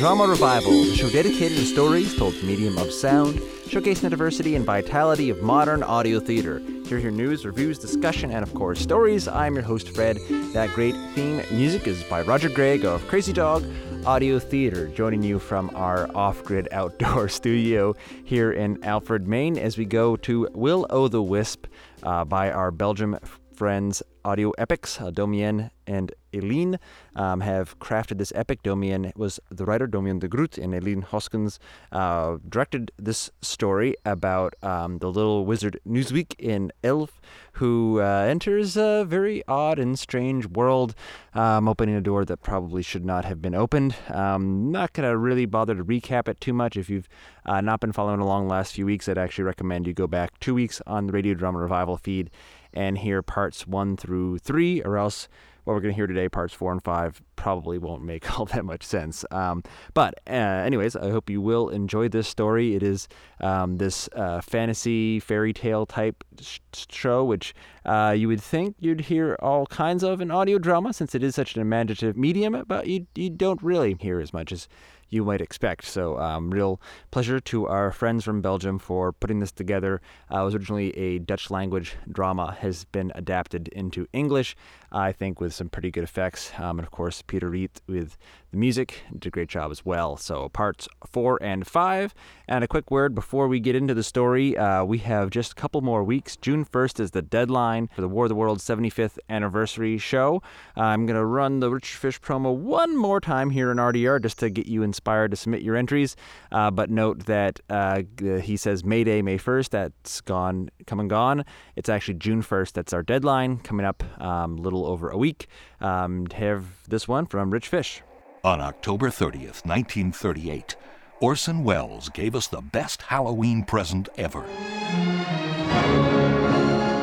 Drama Revival, the show dedicated to stories told through the medium of sound, showcasing the diversity and vitality of modern audio theater. Here's your news, reviews, discussion, and of course, stories. I'm your host, Fred. That great theme music is by Roger Gregg of Crazy Dog Audio Theater, joining you from our off grid outdoor studio here in Alfred, Maine, as we go to Will O' the Wisp uh, by our Belgium friends Audio Epics, uh, Domien and Eline um, have crafted this epic. Domien was the writer, Domien de Groot, and Eline Hoskins uh, directed this story about um, the little wizard Newsweek in Elf, who uh, enters a very odd and strange world, um, opening a door that probably should not have been opened. Um, not going to really bother to recap it too much. If you've uh, not been following along the last few weeks, I'd actually recommend you go back two weeks on the Radio Drama Revival feed and hear parts one through three, or else what we're going to hear today, parts four and five, probably won't make all that much sense. Um, but, uh, anyways, I hope you will enjoy this story. It is um, this uh, fantasy fairy tale type sh- show, which uh, you would think you'd hear all kinds of in audio drama since it is such an imaginative medium, but you, you don't really hear as much as you might expect. So, um, real pleasure to our friends from Belgium for putting this together. Uh, it was originally a Dutch language drama, has been adapted into English, I think, with some pretty good effects. Um, and of course, Peter Riet with the music did a great job as well. So, parts four and five. And a quick word before we get into the story uh, we have just a couple more weeks. June 1st is the deadline for the War of the Worlds 75th anniversary show. Uh, I'm going to run the Rich Fish promo one more time here in RDR just to get you inspired to submit your entries. Uh, but note that uh, he says May Day, May 1st. That's gone, come and gone. It's actually June 1st. That's our deadline coming up um, little over a week. Um, have this one from Rich Fish. On October 30th, 1938, Orson Welles gave us the best Halloween present ever.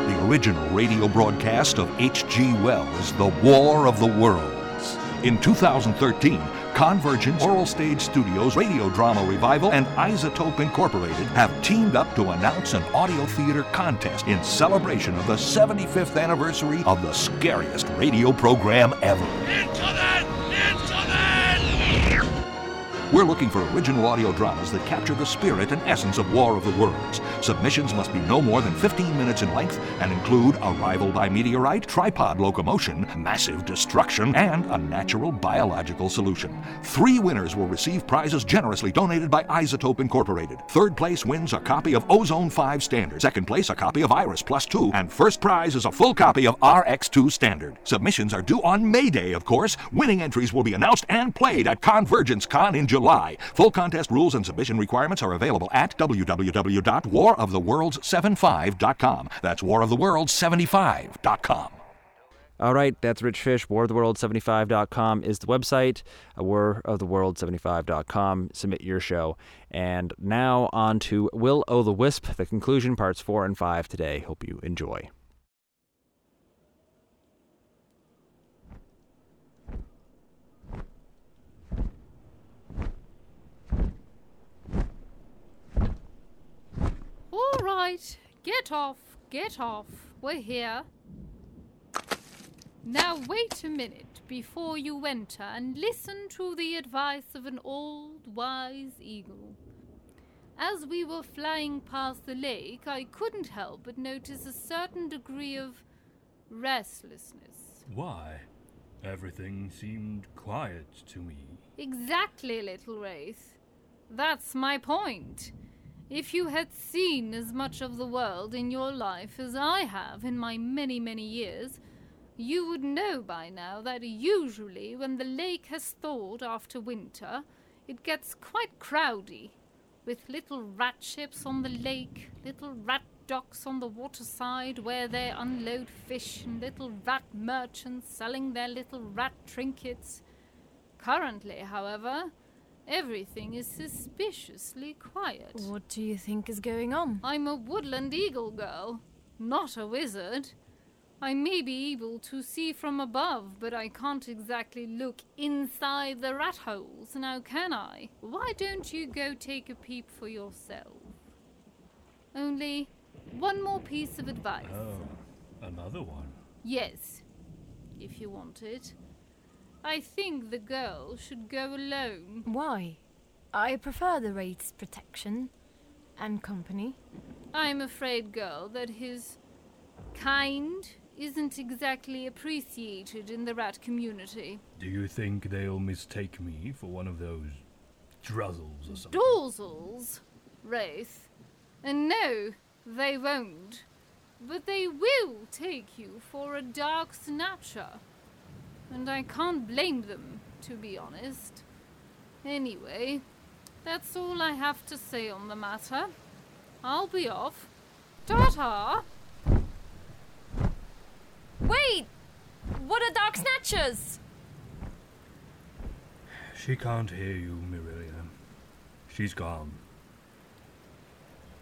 The original radio broadcast of H.G. Wells' The War of the Worlds. In 2013, Convergence Oral Stage Studios Radio Drama Revival and iZotope Incorporated have teamed up to announce an audio theater contest in celebration of the 75th anniversary of the scariest radio program ever. We're looking for original audio dramas that capture the spirit and essence of War of the Worlds. Submissions must be no more than 15 minutes in length and include arrival by meteorite, tripod locomotion, massive destruction, and a natural biological solution. Three winners will receive prizes generously donated by iZotope Incorporated. Third place wins a copy of Ozone 5 Standard. Second place, a copy of Iris Plus 2. And first prize is a full copy of RX2 Standard. Submissions are due on May Day, of course. Winning entries will be announced and played at Convergence Con in July. Full contest rules and submission requirements are available at www.waroftheworlds75.com. That's waroftheworlds75.com. All right, that's Rich Fish. WarOfTheWorld75.com is the website. Uh, WarOfTheWorld75.com. Submit your show. And now on to Will O' the Wisp, the conclusion, parts four and five today. Hope you enjoy. All right, get off, get off. We're here. Now wait a minute before you enter and listen to the advice of an old wise eagle. As we were flying past the lake, I couldn't help but notice a certain degree of restlessness. Why? Everything seemed quiet to me. Exactly, little Wraith. That's my point. If you had seen as much of the world in your life as I have in my many, many years, you would know by now that usually when the lake has thawed after winter, it gets quite crowdy, with little rat ships on the lake, little rat docks on the waterside where they unload fish, and little rat merchants selling their little rat trinkets. Currently, however, everything is suspiciously quiet. What do you think is going on? I'm a woodland eagle girl, not a wizard. I may be able to see from above, but I can't exactly look inside the rat holes, now can I? Why don't you go take a peep for yourself? Only one more piece of advice. Oh, another one. Yes, if you want it. I think the girl should go alone. Why? I prefer the Wraith's protection and company. I'm afraid, girl, that his kind isn't exactly appreciated in the rat community. Do you think they'll mistake me for one of those druzzles or something? Dorzels, Wraith. And no, they won't. But they will take you for a dark snatcher. And I can't blame them, to be honest. Anyway, that's all I have to say on the matter. I'll be off. Ta-ta! Wait! What are dark snatchers? She can't hear you, Mirilia. She's gone.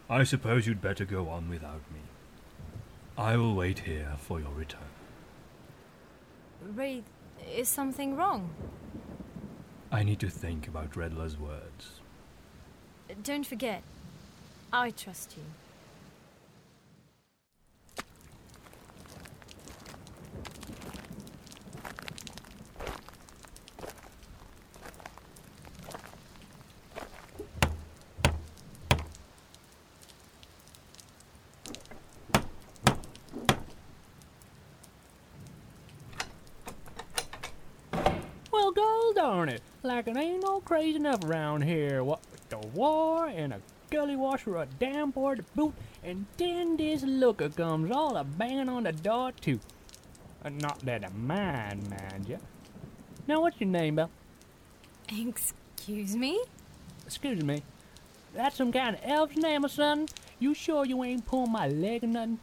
I suppose you'd better go on without me. I will wait here for your return. Wraith, is something wrong? I need to think about Redler's words. Don't forget, I trust you. Well, gold darn it. Like it ain't no crazy enough around here. What with the war and a gully washer, a damn board to boot, and then this looker comes all a banging on the door too. Uh, not that I mind, mind ya. Now, what's your name, Belle? Excuse me? Excuse me. That's some kind of elf's name or something? You sure you ain't pulling my leg or nothing?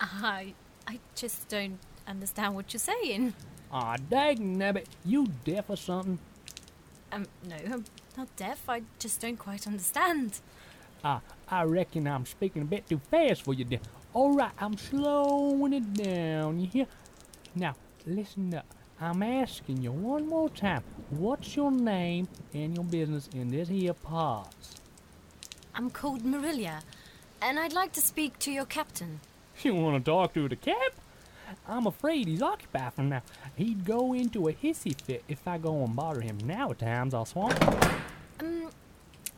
I. I just don't understand what you're saying. Aw, dang nabbit, you deaf or something? Um, no, I'm not deaf. I just don't quite understand. Ah, I reckon I'm speaking a bit too fast for you there. Alright, I'm slowing it down, you hear? Now, listen up. I'm asking you one more time. What's your name and your business in this here parts? I'm called Marilla, and I'd like to speak to your captain. You want to talk to the cap? I'm afraid he's occupied for now. He'd go into a hissy fit if I go and bother him now at times, I'll swan. Um,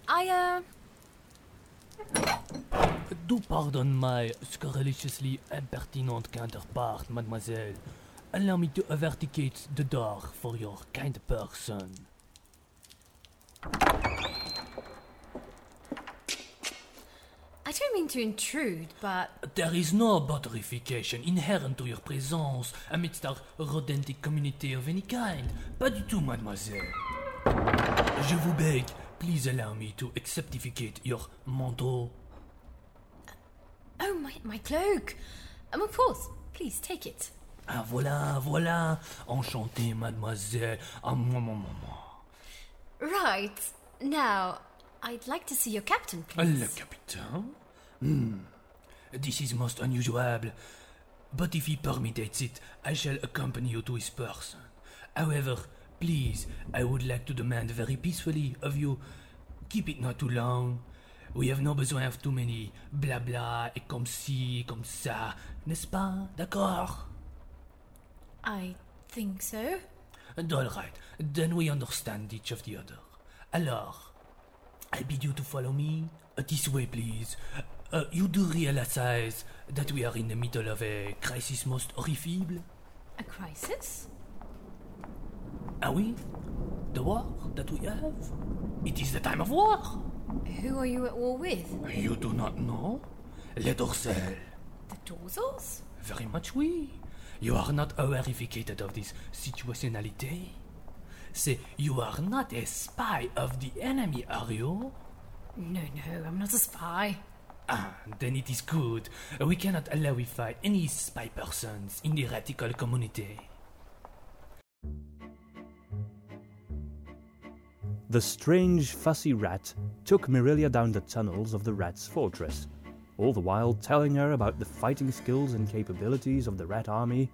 I, uh. Do pardon my scurrilously impertinent counterpart, mademoiselle. Allow me to averticate the door for your kind person. I don't mean to intrude, but. There is no butterification inherent to your presence amidst our rodentic community of any kind. Pas du tout, mademoiselle. Je vous beg, please allow me to acceptificate your manteau. Oh, my, my cloak! Um, of course. Please take it. Ah, voilà, voilà. Enchanté, mademoiselle. Ah, moi, moi, moi. Right. Now, I'd like to see your captain, please. Le capitaine? Hmm. This is most unusual. But if he permits it, I shall accompany you to his person. However, please, I would like to demand very peacefully of you, keep it not too long. We have no besoin of too many blabla et comme ci, comme ça. N'est-ce pas? D'accord? I think so. And all right, then we understand each of the other. Alors, I bid you to follow me. This way, please. Uh, you do realize that we are in the middle of a crisis most horrible? A crisis? Are we? The war that we have? It is the time of war. Who are you at war with? You do not know? Les Dorsel. The Dorzels? Very much we. You are not awarificated of this situationality. Say, you are not a spy of the enemy, are you? No, no, I'm not a spy. Ah, then it is good. We cannot allowify any spy persons in the radical community. The strange, fussy rat took Mirilia down the tunnels of the rat's fortress, all the while telling her about the fighting skills and capabilities of the rat army,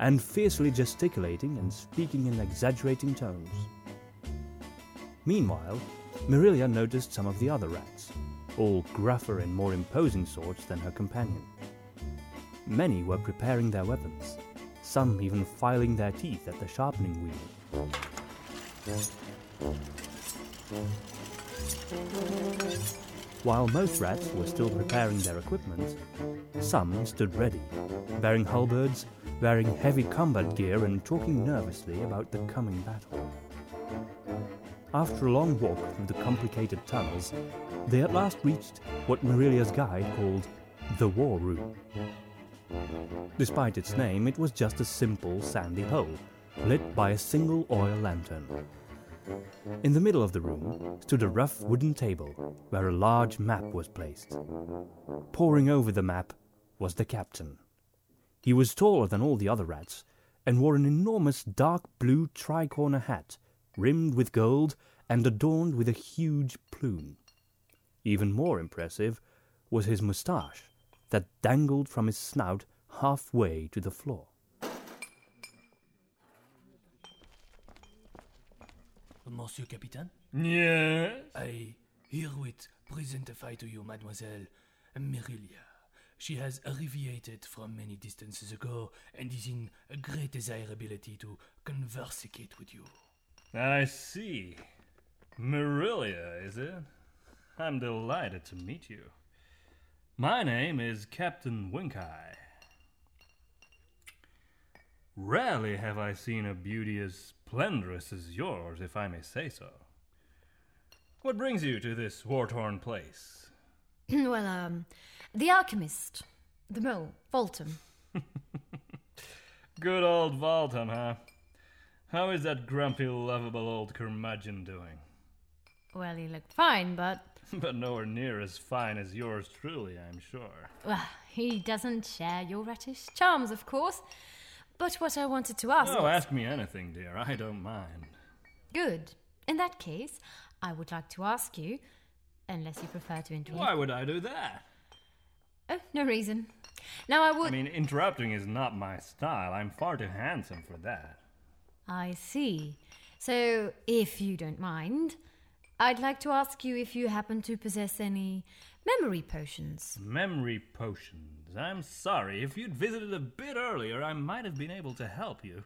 and fiercely gesticulating and speaking in exaggerating tones. Meanwhile, Mirilia noticed some of the other rats, all gruffer and more imposing sorts than her companion. Many were preparing their weapons. some even filing their teeth at the sharpening wheel. While most rats were still preparing their equipment, some stood ready, bearing halberds, wearing heavy combat gear, and talking nervously about the coming battle. After a long walk through the complicated tunnels, they at last reached what Marilia's guide called the War Room. Despite its name, it was just a simple sandy hole, lit by a single oil lantern. In the middle of the room stood a rough wooden table where a large map was placed. Poring over the map was the captain. He was taller than all the other rats and wore an enormous dark blue tricorner hat, rimmed with gold and adorned with a huge plume. Even more impressive was his moustache that dangled from his snout halfway to the floor. Monsieur Capitaine, Yes? I herewith presentify to you Mademoiselle Merilia. She has arrivated from many distances ago and is in a great desirability to conversate with you. I see. Marilia, is it? I'm delighted to meet you. My name is Captain Winkeye. Rarely have I seen a beauty as splendorous as yours, if I may say so. What brings you to this war torn place? well, um, the alchemist, the mole, Volton. Good old Valton, huh? How is that grumpy, lovable old curmudgeon doing? Well, he looked fine, but but nowhere near as fine as yours truly, I'm sure. well, he doesn't share your rattish charms, of course. But what I wanted to ask. Oh, was- ask me anything, dear. I don't mind. Good. In that case, I would like to ask you, unless you prefer to interrupt. Why would I do that? Oh, no reason. Now I would. I mean, interrupting is not my style. I'm far too handsome for that. I see. So, if you don't mind, I'd like to ask you if you happen to possess any memory potions. Memory potions. I'm sorry. If you'd visited a bit earlier, I might have been able to help you.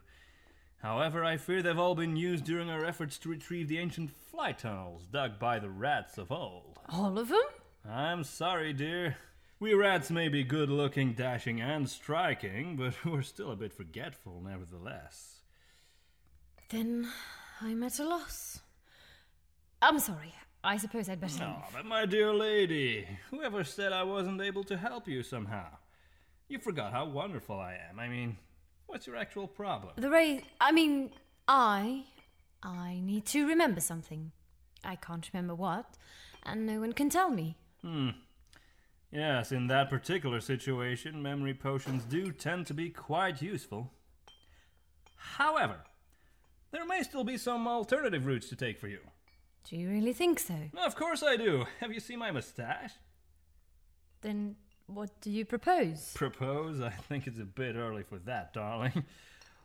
However, I fear they've all been used during our efforts to retrieve the ancient flight tunnels dug by the rats of old. All of them? I'm sorry, dear. We rats may be good looking, dashing, and striking, but we're still a bit forgetful, nevertheless. Then I'm at a loss. I'm sorry. I suppose I'd better. Oh, but my dear lady, whoever said I wasn't able to help you somehow? You forgot how wonderful I am. I mean, what's your actual problem? The Wraith. I mean, I. I need to remember something. I can't remember what, and no one can tell me. Hmm. Yes, in that particular situation, memory potions do tend to be quite useful. However, there may still be some alternative routes to take for you. Do you really think so? Of course I do. Have you seen my mustache? Then what do you propose? Propose? I think it's a bit early for that, darling.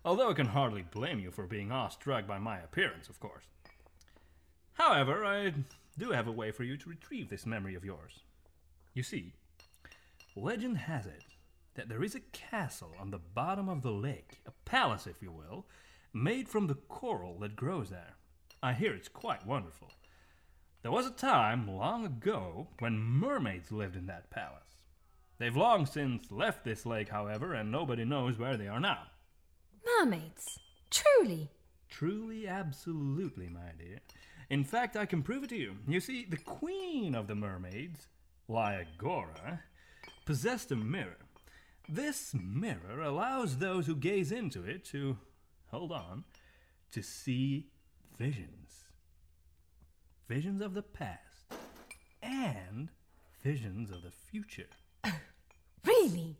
Although I can hardly blame you for being awestruck by my appearance, of course. However, I do have a way for you to retrieve this memory of yours. You see, legend has it that there is a castle on the bottom of the lake, a palace, if you will, made from the coral that grows there. I hear it's quite wonderful. There was a time long ago when mermaids lived in that palace. They've long since left this lake, however, and nobody knows where they are now. Mermaids. Truly. Truly, absolutely, my dear. In fact, I can prove it to you. You see, the queen of the mermaids, Lyagora, possessed a mirror. This mirror allows those who gaze into it to, hold on, to see visions. Visions of the past and visions of the future. Really?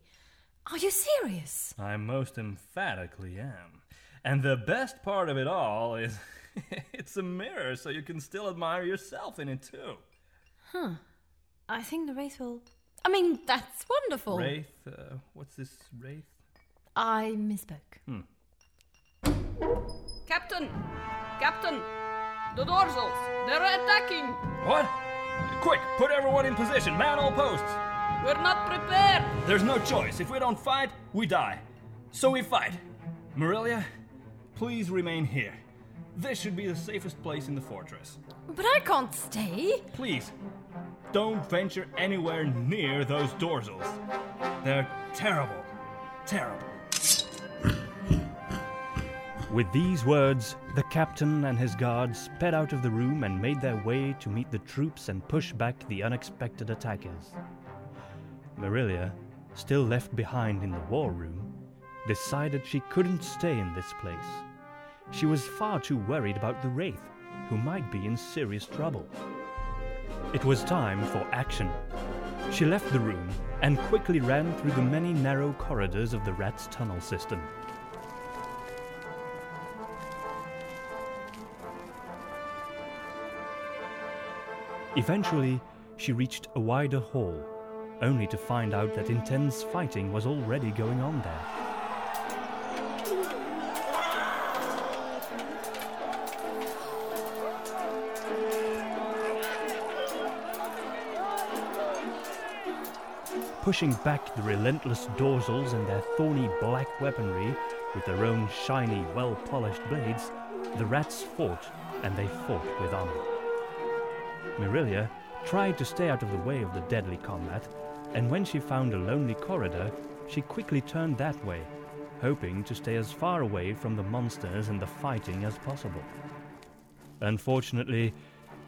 Are you serious? I most emphatically am. And the best part of it all is it's a mirror, so you can still admire yourself in it too. Huh. I think the Wraith will. I mean, that's wonderful. Wraith, uh, what's this Wraith? I misspoke. Hmm. Captain! Captain! The dorsals! They're attacking! What? Quick, put everyone in position, man all posts! We're not prepared! There's no choice. If we don't fight, we die. So we fight. Marilia, please remain here. This should be the safest place in the fortress. But I can't stay. Please, don't venture anywhere near those dorsals. They're terrible. Terrible. With these words, the captain and his guards sped out of the room and made their way to meet the troops and push back the unexpected attackers. Marilia, still left behind in the war room, decided she couldn't stay in this place. She was far too worried about the Wraith, who might be in serious trouble. It was time for action. She left the room and quickly ran through the many narrow corridors of the rat's tunnel system. Eventually, she reached a wider hall, only to find out that intense fighting was already going on there. Pushing back the relentless dorsals and their thorny black weaponry with their own shiny, well polished blades, the rats fought, and they fought with honor. Mirilia tried to stay out of the way of the deadly combat, and when she found a lonely corridor, she quickly turned that way, hoping to stay as far away from the monsters and the fighting as possible. Unfortunately,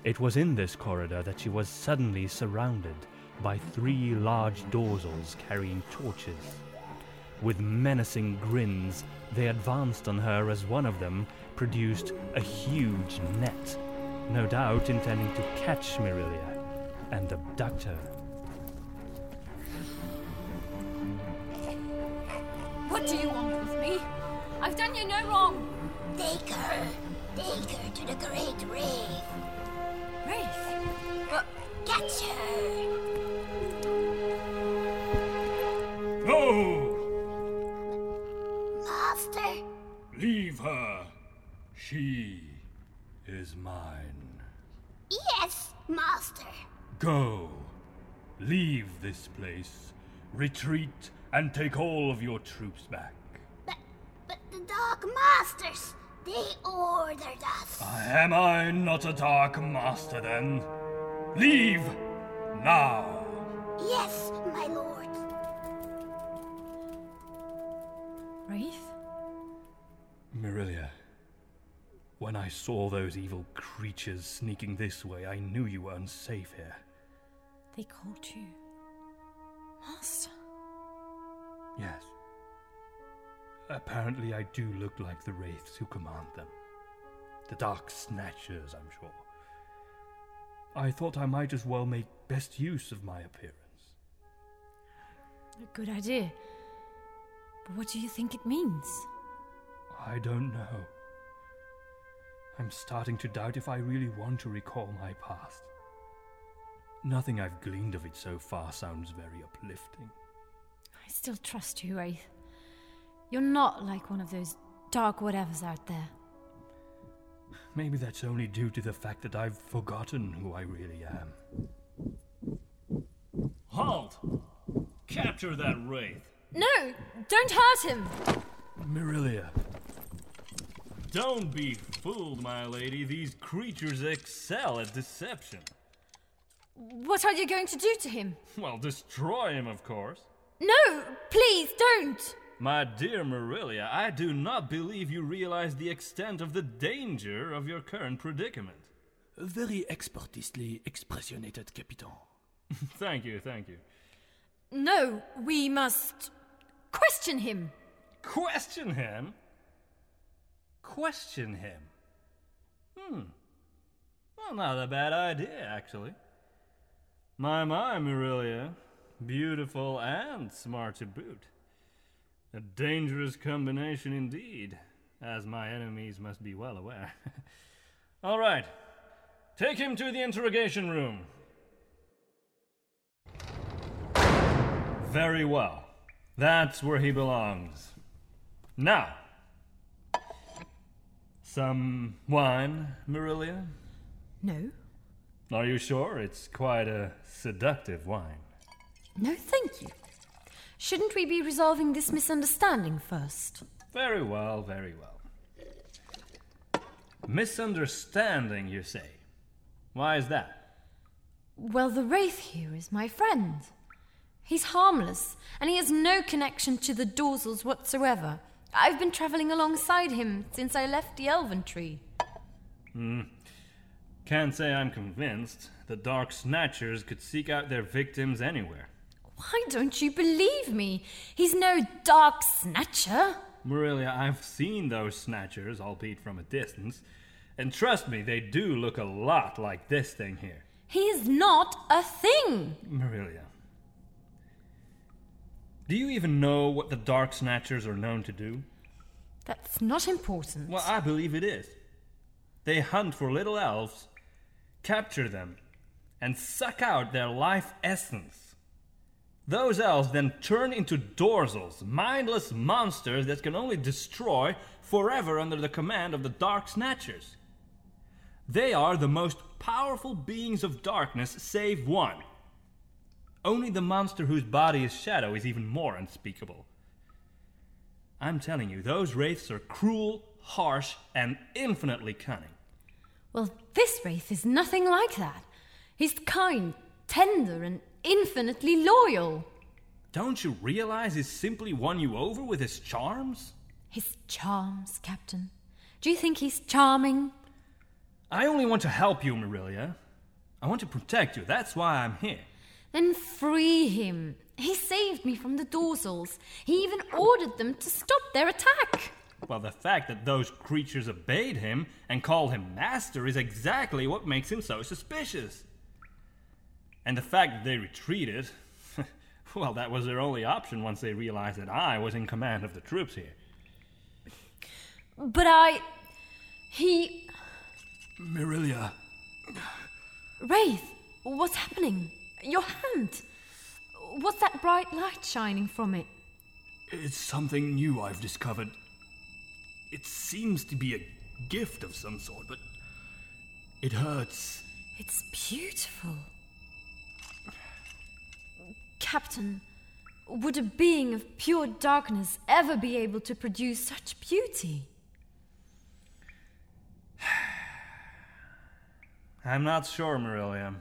it was in this corridor that she was suddenly surrounded by three large dorsals carrying torches. With menacing grins, they advanced on her as one of them produced a huge net no doubt intending to catch Mirilia and abduct her. What do you want with me? I've done you no wrong. Take her. Take her to the Great Wraith. Wraith? Uh, catch her. No! Master? Leave her. She is mine. Yes, Master. Go. Leave this place. Retreat and take all of your troops back. But, but the Dark Masters, they ordered us. Am I not a Dark Master then? Leave now. Yes, my lord. Wraith? Mirilia, when I saw those evil creatures sneaking this way, I knew you were unsafe here. They called you Master. Yes. Apparently, I do look like the wraiths who command them. The Dark Snatchers, I'm sure. I thought I might as well make best use of my appearance. A good idea. But what do you think it means? I don't know. I'm starting to doubt if I really want to recall my past. Nothing I've gleaned of it so far sounds very uplifting. I still trust you, Wraith. You're not like one of those dark whatevers out there. Maybe that's only due to the fact that I've forgotten who I really am. Halt! Capture that wraith. No! Don't hurt him! Mirilia. Don't be fooled, my lady. These creatures excel at deception. What are you going to do to him? Well, destroy him, of course. No! Please don't! My dear Marilia, I do not believe you realize the extent of the danger of your current predicament. Very expertistly expressionated, Capitan. thank you, thank you. No, we must question him. Question him? Question him? Hmm. Well, not a bad idea, actually. My, my, Marilia. Beautiful and smart to boot. A dangerous combination indeed, as my enemies must be well aware. All right. Take him to the interrogation room. Very well. That's where he belongs. Now, some wine, Marilia? No. Are you sure? It's quite a seductive wine. No, thank you. Shouldn't we be resolving this misunderstanding first? Very well, very well. Misunderstanding, you say? Why is that? Well, the Wraith here is my friend. He's harmless, and he has no connection to the Dorsals whatsoever. I've been traveling alongside him since I left the Elven Tree. Hmm. Can't say I'm convinced. The Dark Snatchers could seek out their victims anywhere. Why don't you believe me? He's no Dark Snatcher. Marilia, I've seen those Snatchers, albeit from a distance, and trust me, they do look a lot like this thing here. He is not a thing. Marilia. Do you even know what the Dark Snatchers are known to do? That's not important. Well, I believe it is. They hunt for little elves, capture them, and suck out their life essence. Those elves then turn into dorsals, mindless monsters that can only destroy forever under the command of the Dark Snatchers. They are the most powerful beings of darkness, save one. Only the monster whose body is shadow is even more unspeakable. I'm telling you, those wraiths are cruel, harsh, and infinitely cunning. Well, this wraith is nothing like that. He's kind, tender, and infinitely loyal. Don't you realize he's simply won you over with his charms? His charms, Captain. Do you think he's charming? I only want to help you, Marilia. I want to protect you. That's why I'm here. Then free him. He saved me from the Dorsals. He even ordered them to stop their attack. Well, the fact that those creatures obeyed him and called him master is exactly what makes him so suspicious. And the fact that they retreated, well, that was their only option once they realized that I was in command of the troops here. But I. He. Marilia. Wraith, what's happening? Your hand. What's that bright light shining from it? It's something new I've discovered. It seems to be a gift of some sort, but it hurts. It's beautiful. Captain, would a being of pure darkness ever be able to produce such beauty? I'm not sure, Marilia.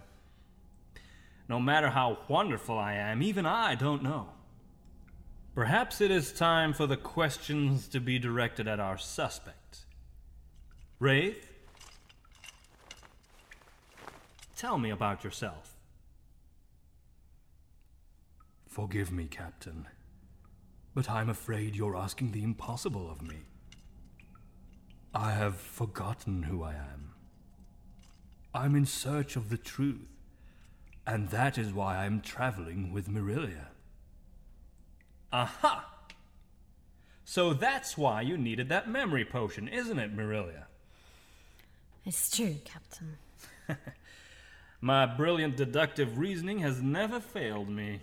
No matter how wonderful I am, even I don't know. Perhaps it is time for the questions to be directed at our suspect. Wraith? Tell me about yourself. Forgive me, Captain, but I'm afraid you're asking the impossible of me. I have forgotten who I am. I'm in search of the truth, and that is why I'm traveling with Marilia. Aha! So that's why you needed that memory potion, isn't it, Marilia? It's true, Captain. My brilliant deductive reasoning has never failed me.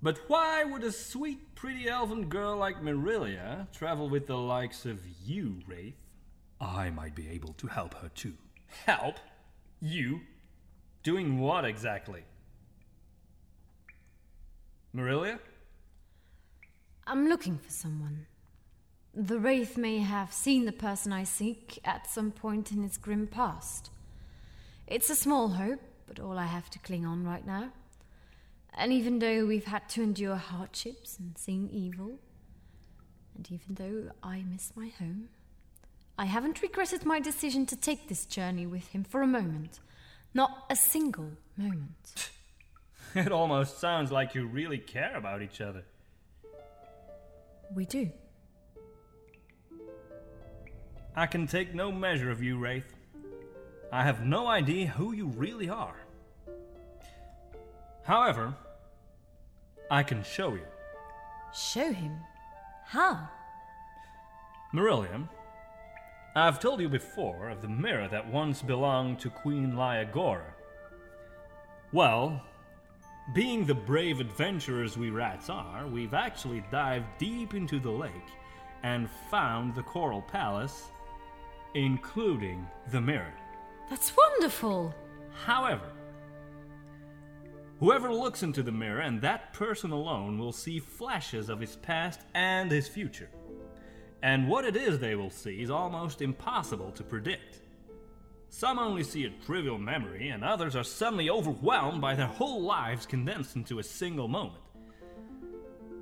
But why would a sweet, pretty elven girl like Marilia travel with the likes of you, Wraith? I might be able to help her too. Help? You? Doing what exactly? Marilia? I'm looking for someone. The Wraith may have seen the person I seek at some point in its grim past. It's a small hope, but all I have to cling on right now. And even though we've had to endure hardships and seen evil, and even though I miss my home, I haven't regretted my decision to take this journey with him for a moment. Not a single moment. It almost sounds like you really care about each other. We do. I can take no measure of you, Wraith. I have no idea who you really are. However, I can show you. Show him? How? Marillion, I've told you before of the mirror that once belonged to Queen Lyagora. Well, being the brave adventurers we rats are, we've actually dived deep into the lake and found the Coral Palace, including the mirror. That's wonderful. However, Whoever looks into the mirror and that person alone will see flashes of his past and his future. And what it is they will see is almost impossible to predict. Some only see a trivial memory, and others are suddenly overwhelmed by their whole lives condensed into a single moment.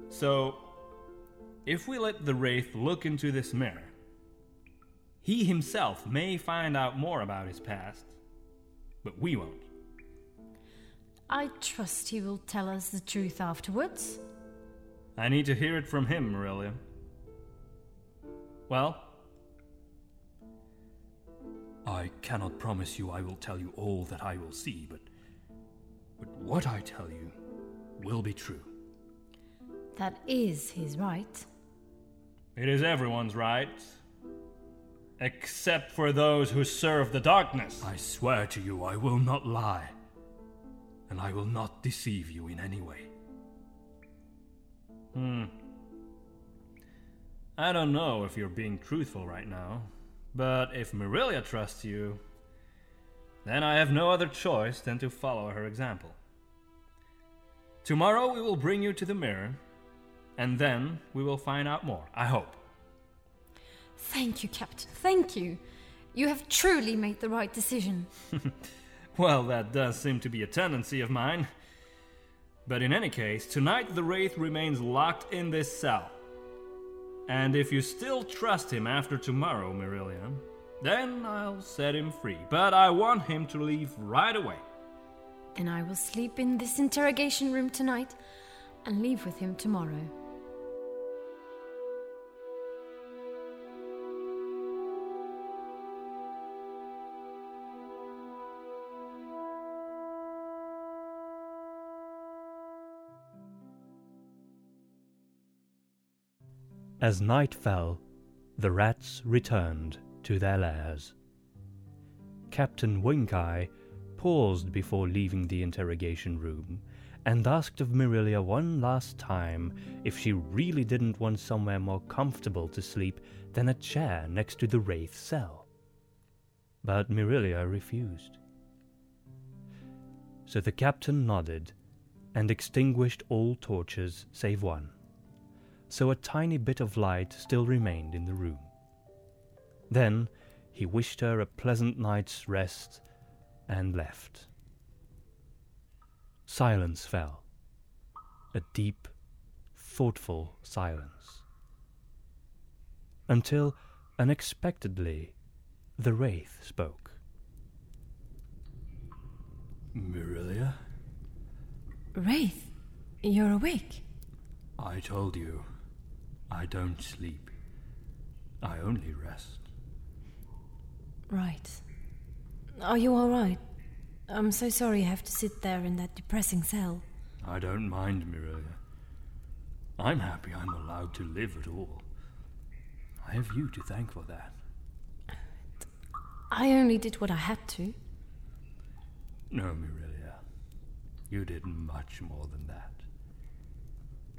So, if we let the Wraith look into this mirror, he himself may find out more about his past, but we won't. I trust he will tell us the truth afterwards. I need to hear it from him, Marilia. Well? I cannot promise you I will tell you all that I will see, but, but what I tell you will be true. That is his right. It is everyone's right. Except for those who serve the darkness. I swear to you I will not lie. And I will not deceive you in any way. Hmm. I don't know if you're being truthful right now, but if Marilia trusts you, then I have no other choice than to follow her example. Tomorrow we will bring you to the mirror, and then we will find out more, I hope. Thank you, Captain. Thank you. You have truly made the right decision. well, that does seem to be a tendency of mine. But in any case, tonight the Wraith remains locked in this cell. And if you still trust him after tomorrow, Marilia, then I'll set him free. But I want him to leave right away. Then I will sleep in this interrogation room tonight and leave with him tomorrow. As night fell, the rats returned to their lairs. Captain Winkeye paused before leaving the interrogation room and asked of Marilia one last time if she really didn't want somewhere more comfortable to sleep than a chair next to the Wraith cell. But Marilia refused. So the captain nodded and extinguished all torches save one so a tiny bit of light still remained in the room. Then he wished her a pleasant night's rest and left. Silence fell. A deep, thoughtful silence. Until, unexpectedly, the Wraith spoke. Marilia? Wraith, you're awake. I told you. I don't sleep. I only rest. Right. Are you alright? I'm so sorry you have to sit there in that depressing cell. I don't mind, Marilia. I'm happy I'm allowed to live at all. I have you to thank for that. I only did what I had to. No, Marilia. You did much more than that.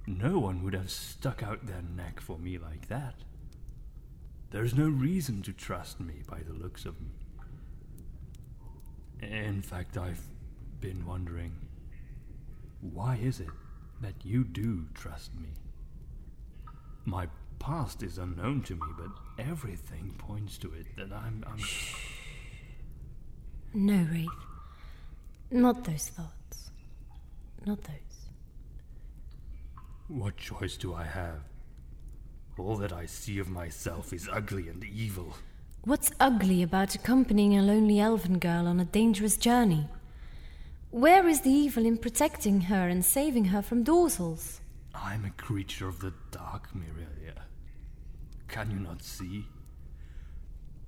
No one would have stuck out their neck for me like that. There's no reason to trust me by the looks of me. In fact, I've been wondering why is it that you do trust me? My past is unknown to me, but everything points to it that I'm. I'm... No, Wraith. Not those thoughts. Not those. What choice do I have? All that I see of myself is ugly and evil. What's ugly about accompanying a lonely elven girl on a dangerous journey? Where is the evil in protecting her and saving her from dorsals? I'm a creature of the dark, Mirelia. Can you not see?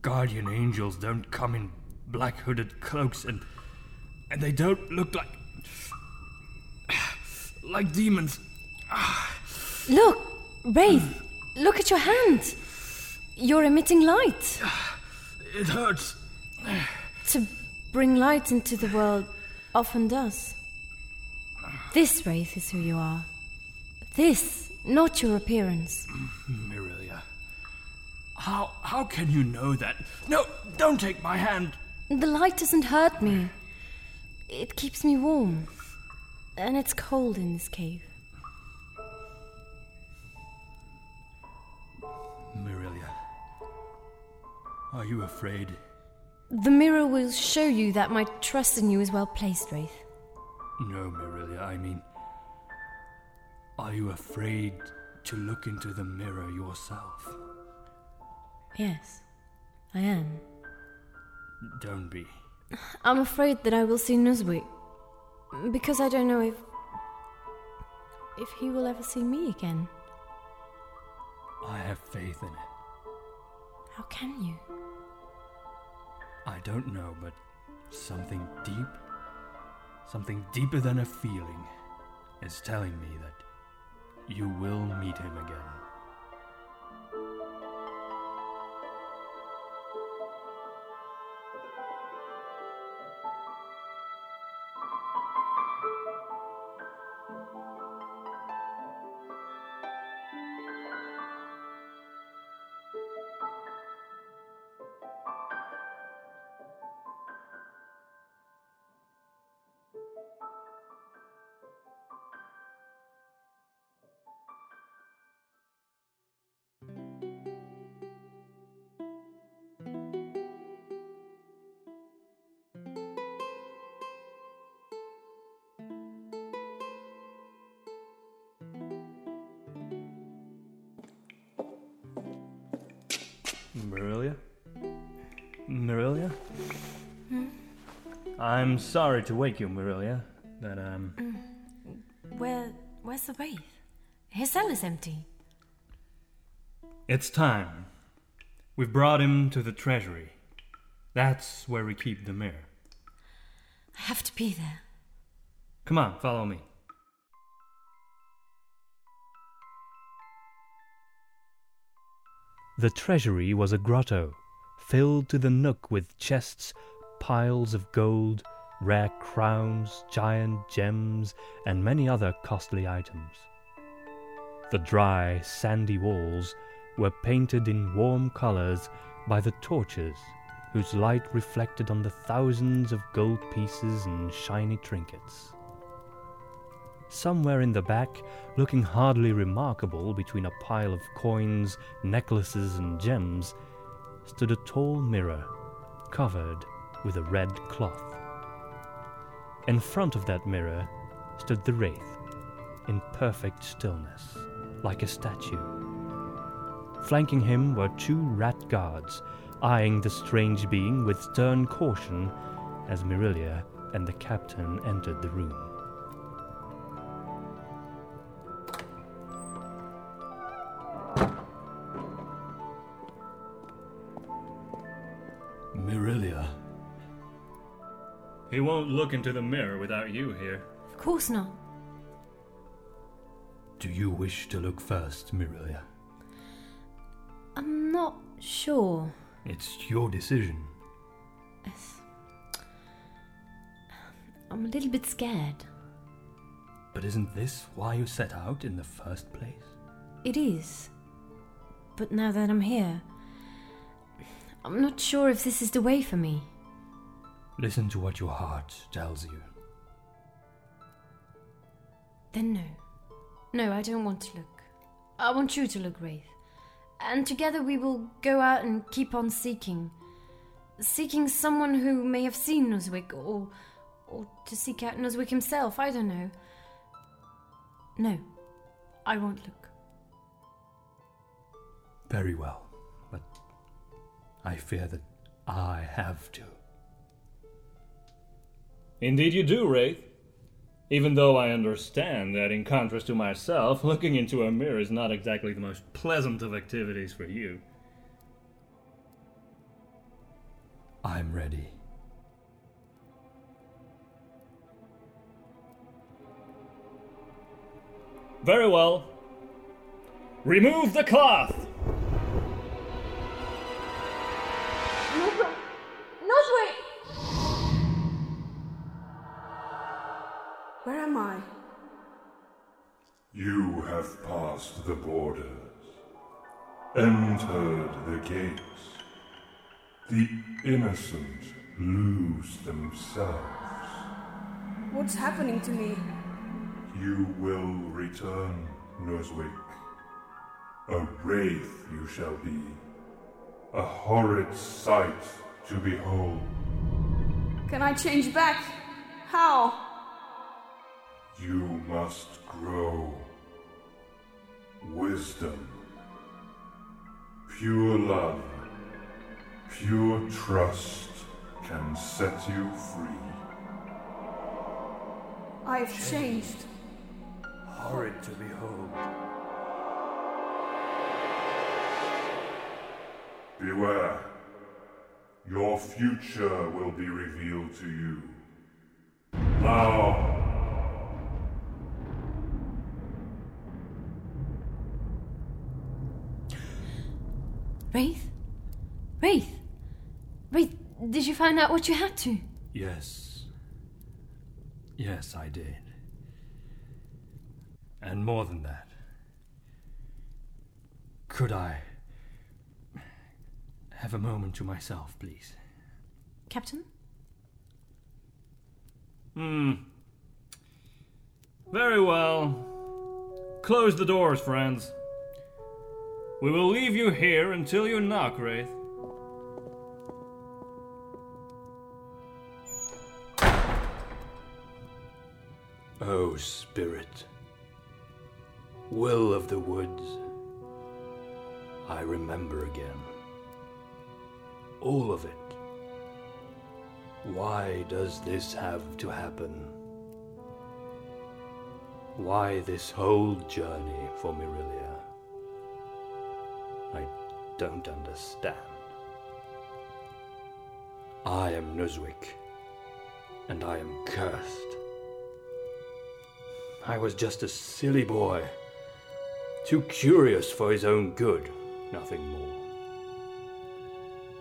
Guardian angels don't come in black hooded cloaks and and they don't look like like demons. Look, Wraith, look at your hand. You're emitting light. It hurts. To bring light into the world often does. This Wraith is who you are. This, not your appearance. Mm-hmm, Mirelia. How how can you know that? No, don't take my hand. The light doesn't hurt me. It keeps me warm. And it's cold in this cave. Are you afraid? The mirror will show you that my trust in you is well placed, Wraith. No, Mirilia, I mean, are you afraid to look into the mirror yourself? Yes, I am. Don't be. I'm afraid that I will see Nuzwick. Because I don't know if. if he will ever see me again. I have faith in it. How can you? I don't know, but something deep, something deeper than a feeling, is telling me that you will meet him again. Mirilia? Mirilia? I'm sorry to wake you, Mirilia, but, um, Where. where's the Wraith? His cell is empty. it's time. We've brought him to the treasury. That's where we keep the mirror. I have to be there. Come on, follow me. The treasury was a grotto, filled to the nook with chests, piles of gold, rare crowns, giant gems, and many other costly items. The dry, sandy walls were painted in warm colors by the torches, whose light reflected on the thousands of gold pieces and shiny trinkets. Somewhere in the back, looking hardly remarkable between a pile of coins, necklaces, and gems, stood a tall mirror covered with a red cloth. In front of that mirror stood the Wraith, in perfect stillness, like a statue. Flanking him were two rat guards, eyeing the strange being with stern caution as Mirilia and the captain entered the room. He won't look into the mirror without you here. Of course not. do you wish to look first, Mirilia? I'm not sure. It's your decision. Yes. I'm a little bit scared. But isn't this why you set out in the first place? It is. But now that I'm here, I'm not sure if this is the way for me. Listen to what your heart tells you. Then no. No, I don't want to look. I want you to look, Wraith. And together we will go out and keep on seeking. Seeking someone who may have seen Nuzwick, or, or to seek out Nuzwick himself, I don't know. No, I won't look. Very well, but I fear that I have to. Indeed, you do, Wraith. Even though I understand that, in contrast to myself, looking into a mirror is not exactly the most pleasant of activities for you. I'm ready. Very well. Remove the cloth! I? You have passed the borders, entered the gates. The innocent lose themselves. What's happening to me? You will return, Nuzwick. A wraith you shall be. A horrid sight to behold. Can I change back? How? You must grow. Wisdom. Pure love. Pure trust can set you free. I've changed. Horrid to behold. Beware. Your future will be revealed to you. Now. Wraith? Wraith? Wraith, did you find out what you had to? Yes. Yes, I did. And more than that. Could I have a moment to myself, please? Captain? Hmm. Very well. Close the doors, friends. We will leave you here until you knock, Wraith. O Spirit, Will of the Woods, I remember again. All of it. Why does this have to happen? Why this whole journey for Mirilia? Don't understand. I am Nuzwick, and I am cursed. I was just a silly boy, too curious for his own good, nothing more.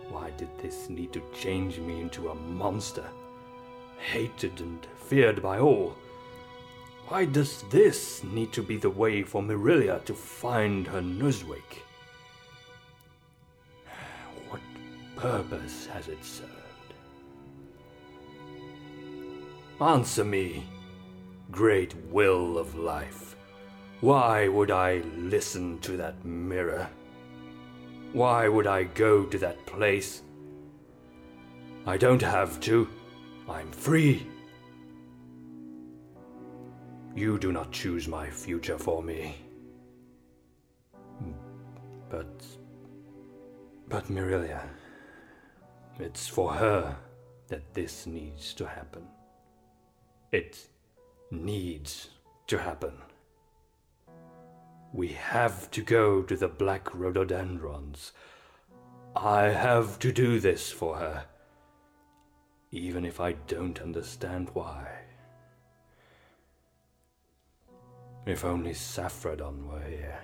Why did this need to change me into a monster, hated and feared by all? Why does this need to be the way for Mirilia to find her Nuzwick? Purpose has it served? Answer me, great will of life. Why would I listen to that mirror? Why would I go to that place? I don't have to. I'm free. You do not choose my future for me. But. But Mirilia. It's for her that this needs to happen. It needs to happen. We have to go to the black rhododendrons. I have to do this for her, even if I don't understand why. If only Saffredon were here.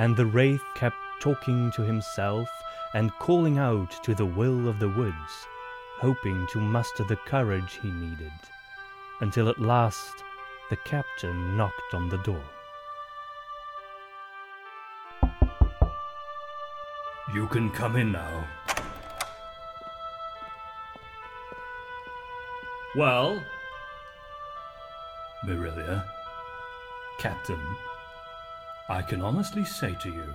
And the wraith kept talking to himself and calling out to the will of the woods, hoping to muster the courage he needed, until at last the captain knocked on the door. You can come in now. Well, Mirilia, Captain, I can honestly say to you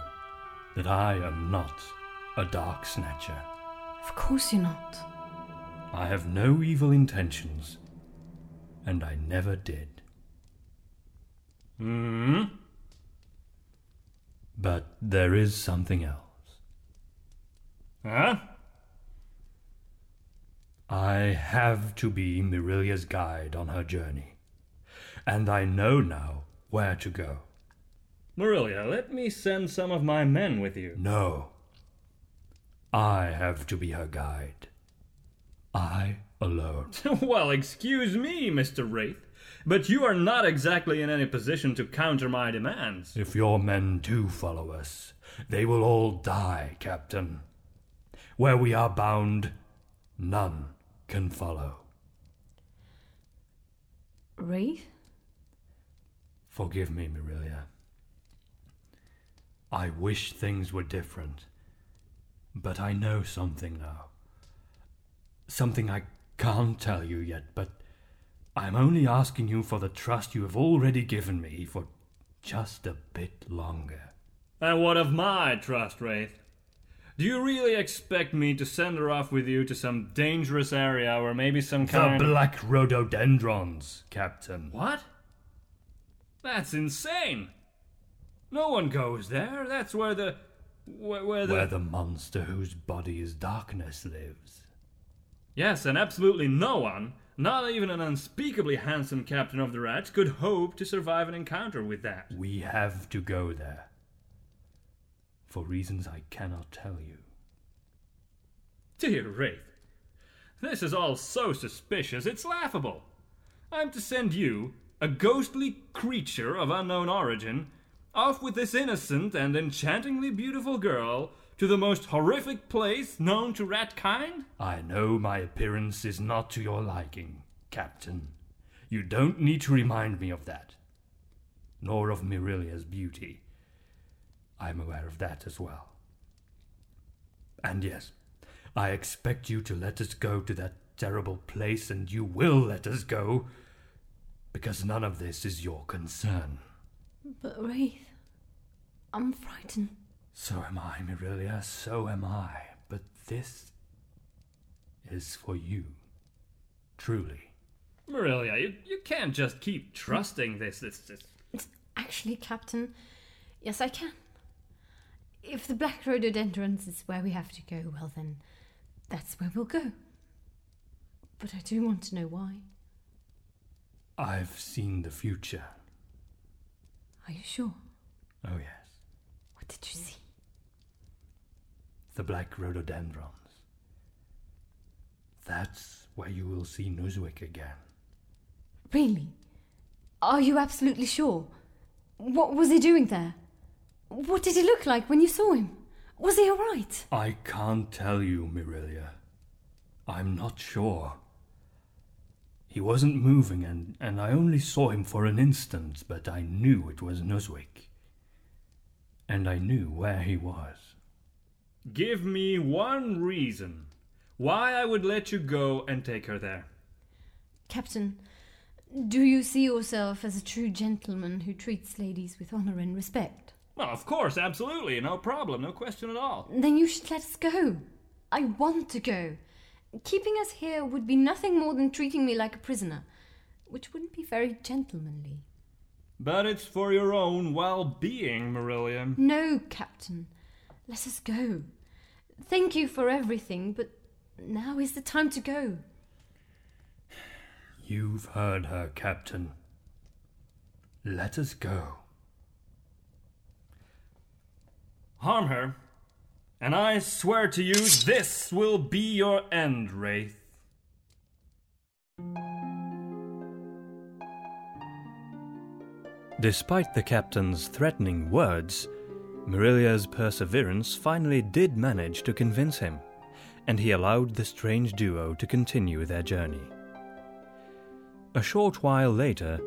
that I am not a Dark Snatcher. Of course you're not. I have no evil intentions, and I never did. hmm? But there is something else. Huh? I have to be Mirilia's guide on her journey, and I know now where to go. Mirilia, let me send some of my men with you. No. I have to be her guide. I alone. well, excuse me, Mr. Wraith, but you are not exactly in any position to counter my demands. If your men do follow us, they will all die, Captain. Where we are bound, none can follow. Wraith? Forgive me, Mirilia. I wish things were different. But I know something now. Something I can't tell you yet, but I'm only asking you for the trust you have already given me for just a bit longer. And what of my trust, Wraith? Do you really expect me to send her off with you to some dangerous area or maybe some kind The black rhododendrons, Captain. What? That's insane. No one goes there. That's where the where, where the Where the monster whose body is darkness lives. Yes, and absolutely no one, not even an unspeakably handsome captain of the rats, could hope to survive an encounter with that. We have to go there. For reasons I cannot tell you. Dear Wraith, this is all so suspicious, it's laughable. I'm to send you, a ghostly creature of unknown origin, off with this innocent and enchantingly beautiful girl to the most horrific place known to rat kind? I know my appearance is not to your liking, Captain. You don't need to remind me of that. Nor of Mirilia's beauty. I'm aware of that as well. And yes, I expect you to let us go to that terrible place, and you will let us go, because none of this is your concern. But Wraith, I'm frightened. So am I, Mirilia, so am I. But this is for you. Truly. Mirilia, you, you can't just keep trusting this, this, this. Actually, Captain, yes, I can. If the black rhododendrons is where we have to go, well then, that's where we'll go. But I do want to know why. I've seen the future. Are you sure? Oh, yes. What did you see? The black rhododendrons. That's where you will see Nuzwick again. Really? Are you absolutely sure? What was he doing there? What did he look like when you saw him? Was he alright? I can't tell you, Mirilia. I'm not sure. He wasn't moving, and, and I only saw him for an instant, but I knew it was Nuzwick. And I knew where he was. Give me one reason why I would let you go and take her there. Captain, do you see yourself as a true gentleman who treats ladies with honor and respect? Well, of course, absolutely, no problem, no question at all. Then you should let us go. I want to go. Keeping us here would be nothing more than treating me like a prisoner, which wouldn't be very gentlemanly. But it's for your own well being, Mirilia. No, Captain. Let us go. Thank you for everything, but now is the time to go. You've heard her, Captain. Let us go. Harm her, and I swear to you this will be your end, Wraith. Despite the captain's threatening words, Mirilia's perseverance finally did manage to convince him, and he allowed the strange duo to continue their journey. A short while later,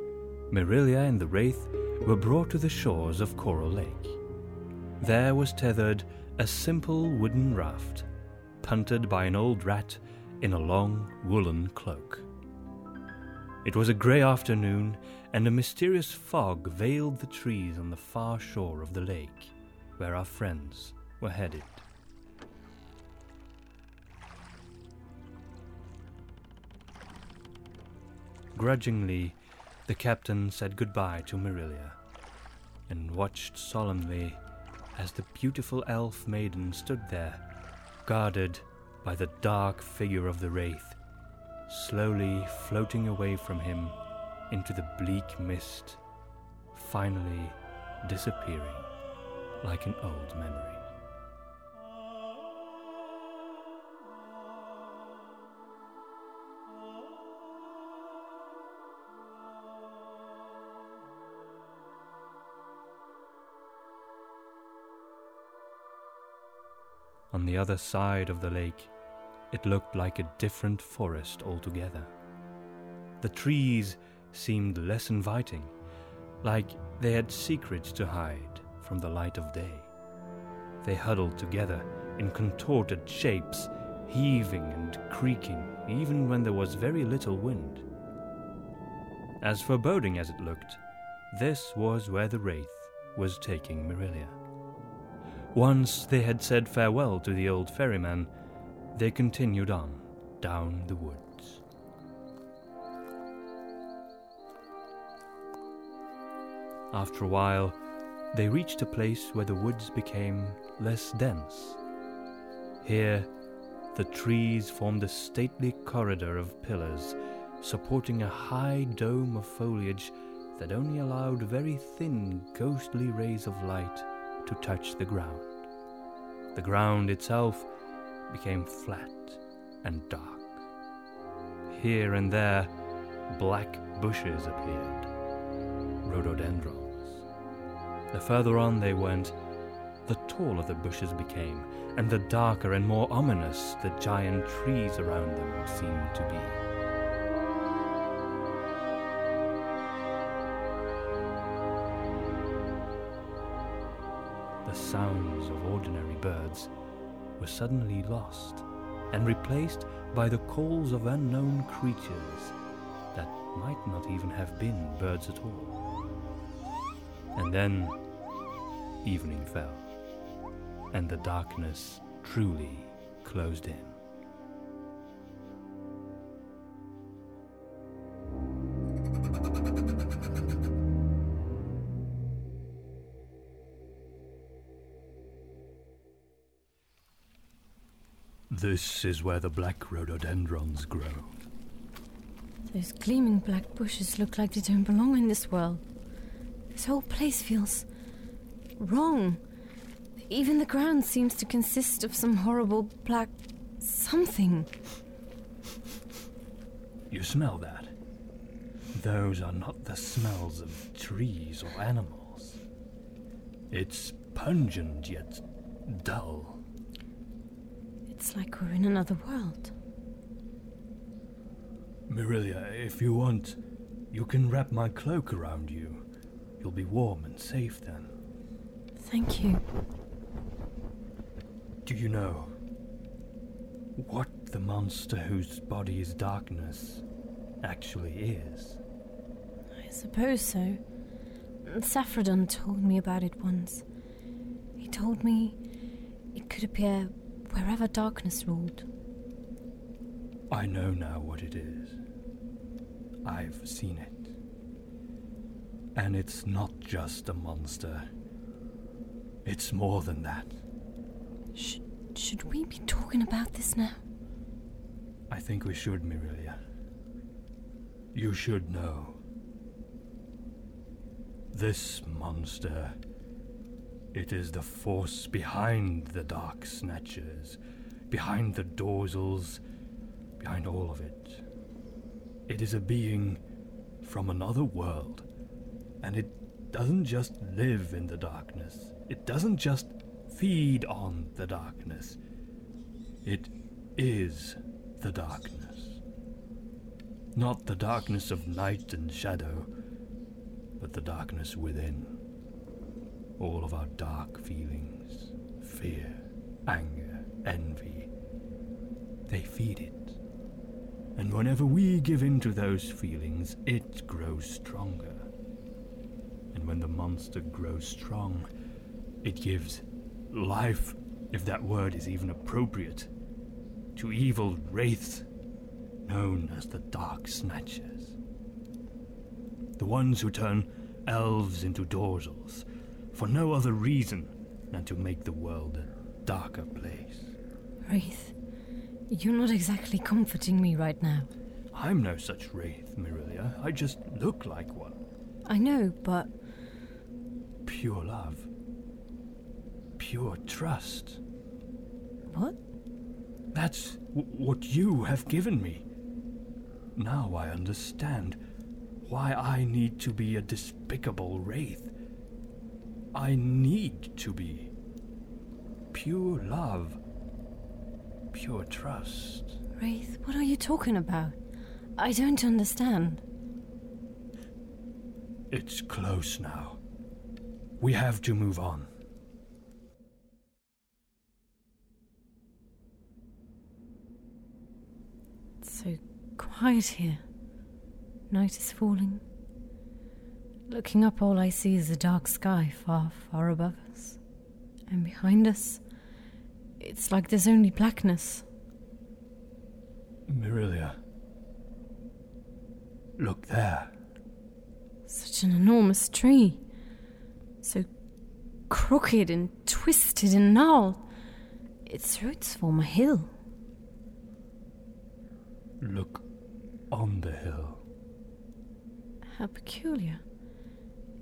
Mirilia and the Wraith were brought to the shores of Coral Lake. There was tethered a simple wooden raft, punted by an old rat in a long woolen cloak. It was a grey afternoon, and a mysterious fog veiled the trees on the far shore of the lake, where our friends were headed. Grudgingly, the captain said goodbye to Mirilia, and watched solemnly as the beautiful elf maiden stood there, guarded by the dark figure of the wraith, slowly floating away from him into the bleak mist, finally disappearing like an old memory. On the other side of the lake, it looked like a different forest altogether. The trees seemed less inviting, like they had secrets to hide from the light of day. They huddled together in contorted shapes, heaving and creaking, even when there was very little wind. As foreboding as it looked, this was where the Wraith was taking Mirilia. Once they had said farewell to the old ferryman, they continued on down the woods. After a while, they reached a place where the woods became less dense. Here, the trees formed a stately corridor of pillars supporting a high dome of foliage that only allowed very thin, ghostly rays of light to touch the ground. The ground itself became flat and dark. Here and there, black bushes appeared, rhododendrons. The further on they went, the taller the bushes became, and the darker and more ominous the giant trees around them seemed to be. The sounds of ordinary birds were suddenly lost and replaced by the calls of unknown creatures that might not even have been birds at all. And then evening fell, and the darkness truly closed in. This is where the black rhododendrons grow. Those gleaming black bushes look like they don't belong in this world. This whole place feels wrong. Even the ground seems to consist of some horrible black something. You smell that? Those are not the smells of trees or animals. It's pungent yet dull. It's like we're in another world. Mirilia, if you want, you can wrap my cloak around you. You'll be warm and safe then. Thank you. Do you know what the monster whose body is darkness actually is? I suppose so. Saffredon told me about it once. He told me it could appear wherever darkness ruled. I know now what it is. I've seen it. And it's not just a monster. It's more than that. Sh- should we be talking about this now? I think we should, Mirilia. You should know. This monster. It is the force behind the Dark Snatchers, behind the Dorsals, behind all of it. It is a being from another world, and it doesn't just live in the darkness. It doesn't just feed on the darkness. It is the darkness. Not the darkness of night and shadow, but the darkness within. All of our dark feelings fear, anger, envy they feed it. And whenever we give in to those feelings, it grows stronger. And when the monster grows strong, it gives life, if that word is even appropriate, to evil wraiths known as the Dark Snatchers. The ones who turn elves into dorsals for no other reason than to make the world a darker place. Wraith, you're not exactly comforting me right now. I'm no such wraith, Mirilia. I just look like one. I know, but. Pure love. Pure trust. What? That's w- what you have given me. Now I understand why I need to be a despicable wraith. I need to be. Pure love pure trust. Wraith, what are you talking about? I don't understand. It's close now. We have to move on. It's so quiet here. Night is falling. Looking up, all I see is a dark sky far, far above us. And behind us, it's like there's only blackness. Mirilia. Look there. Such an enormous tree. Crooked and twisted and gnarled. Its roots form a hill. Look on the hill. How peculiar.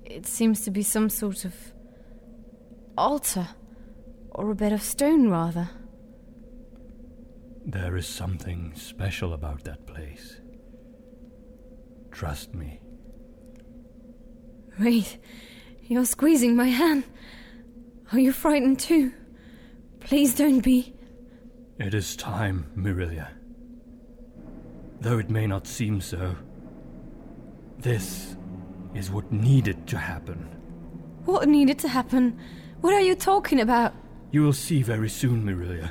It seems to be some sort of altar, or a bed of stone, rather. There is something special about that place. Trust me. Wait, you're squeezing my hand. Are you frightened too? Please don't be. It is time, Mirilia. Though it may not seem so, this is what needed to happen. What needed to happen? What are you talking about? You will see very soon, Mirilia.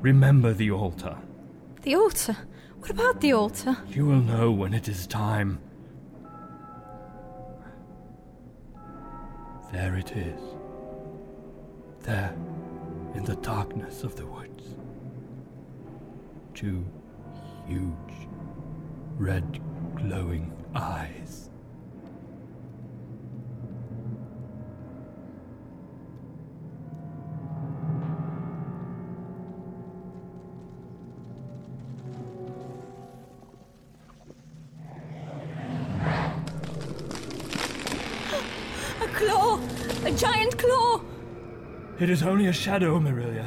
Remember the altar. The altar? What about the altar? You will know when it is time. There it is. There, in the darkness of the woods. Two huge, red, glowing eyes. It is only a shadow, Mirilia.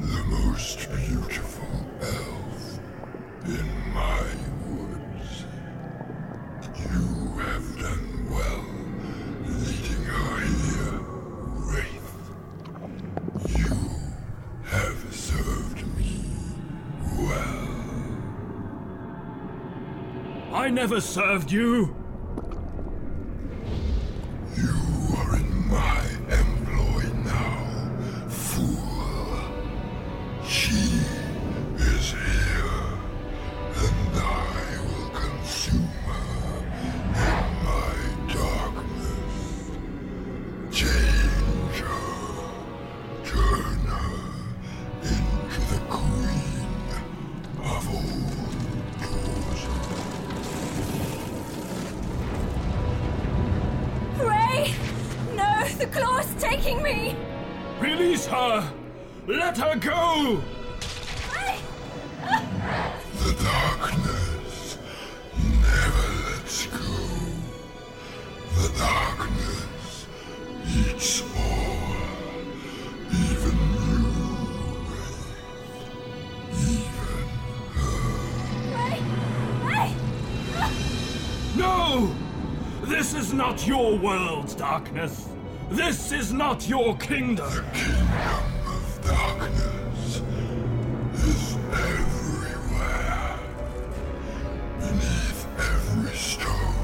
The most beautiful elf in my woods. You have done well leading her here, Wraith. You have served me well. I never served you! You not your world, darkness. This is not your kingdom. The kingdom of darkness is everywhere. Beneath every stone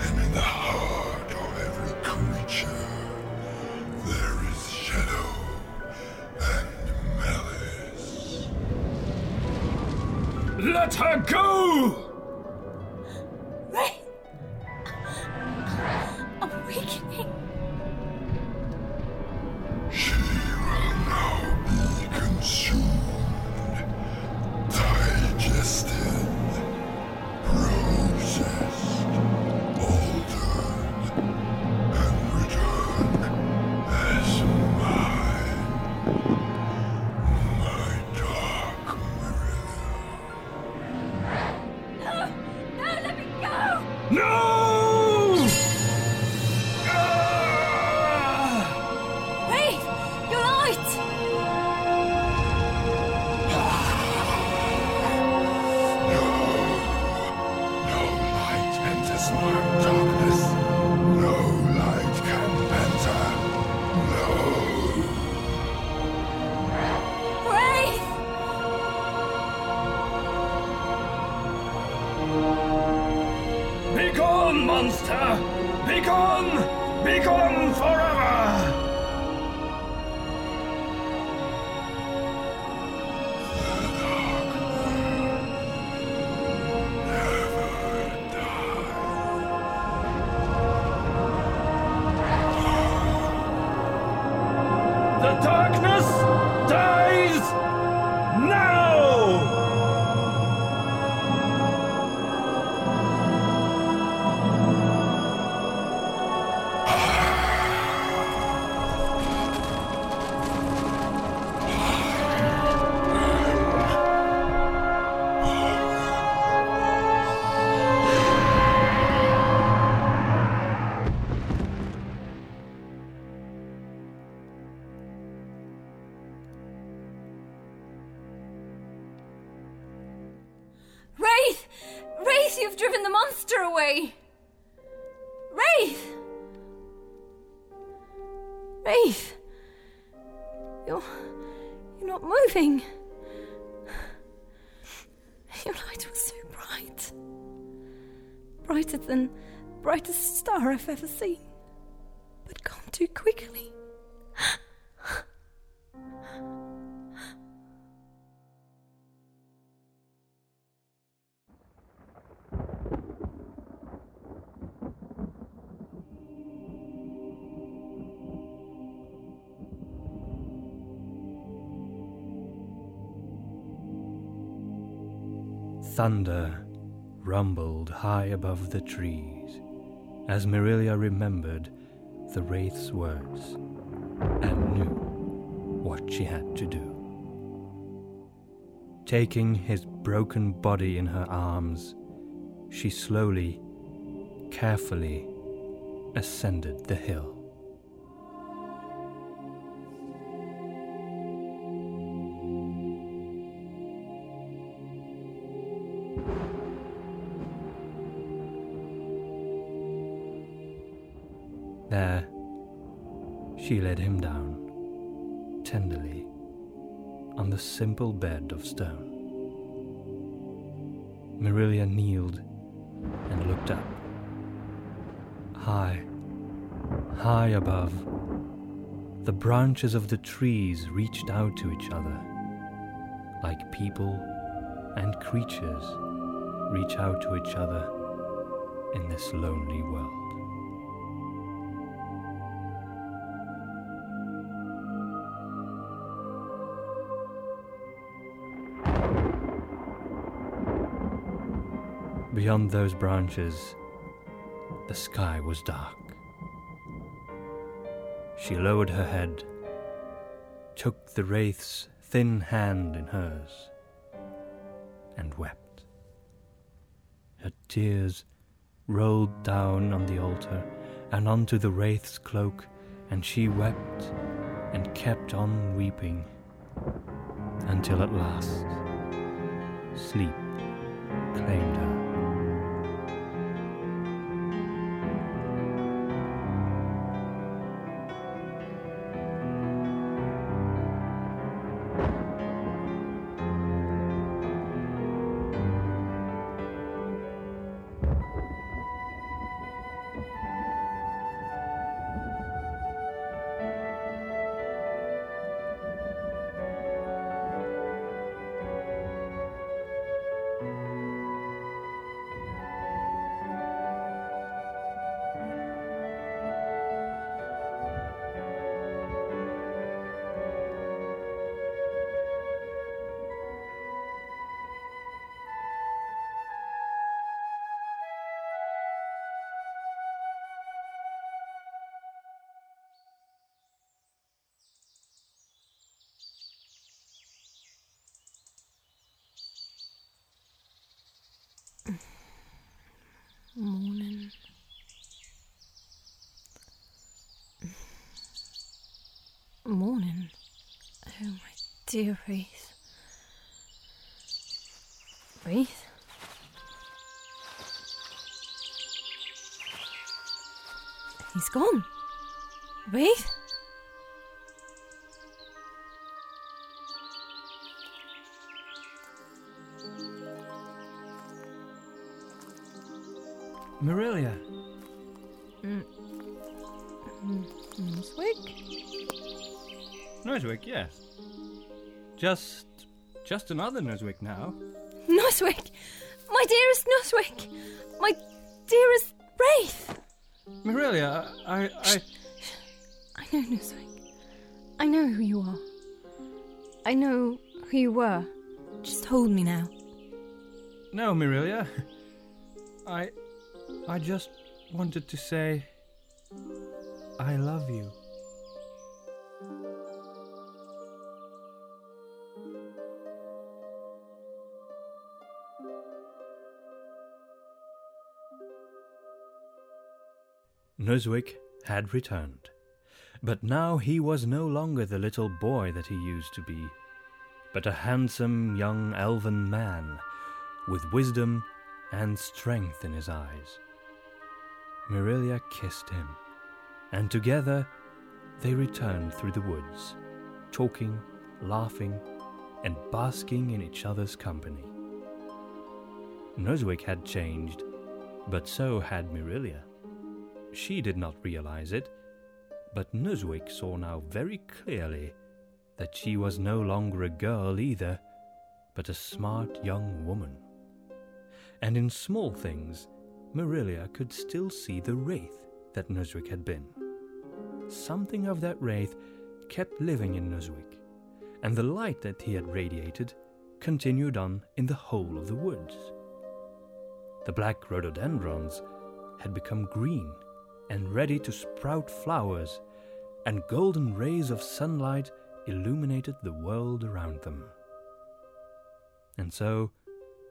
and in the heart of every creature, there is shadow and malice. Let her go! Brighter than brightest star I've ever seen. But gone too quickly. Thunder rumbled high above the trees as Mirilia remembered the Wraith's words and knew what she had to do. Taking his broken body in her arms, she slowly, carefully ascended the hill. She led him down, tenderly, on the simple bed of stone. Mirilia kneeled and looked up. High, high above, the branches of the trees reached out to each other, like people and creatures reach out to each other in this lonely world. Beyond those branches, the sky was dark. She lowered her head, took the wraith's thin hand in hers, and wept. Her tears rolled down on the altar and onto the wraith's cloak, and she wept and kept on weeping until at last sleep claimed dear Wraith. Wraith? He's gone. Wraith? Mirilia, Mm. Mm. Nuzwick? Nuzwick, yes. Just. just another Nuzwick now. Nuzwick! My dearest Nuzwick! My dearest Wraith! Mirilia, I. I. I know Nuzwick. I know who you are. I know who you were. Just hold me now. No, Mirilia. I. I just wanted to say. Nuzwick had returned, but now he was no longer the little boy that he used to be, but a handsome young elven man with wisdom and strength in his eyes. Mirilia kissed him, and together they returned through the woods, talking, laughing, and basking in each other's company. Nuzwick had changed, but so had Mirilia. She did not realize it, but Nuzwick saw now very clearly that she was no longer a girl either, but a smart young woman. And in small things, Mirilia could still see the wraith that Nuzwick had been. Something of that wraith kept living in Nuzwick, and the light that he had radiated continued on in the whole of the woods. The black rhododendrons had become green and ready to sprout flowers, and golden rays of sunlight illuminated the world around them. And so,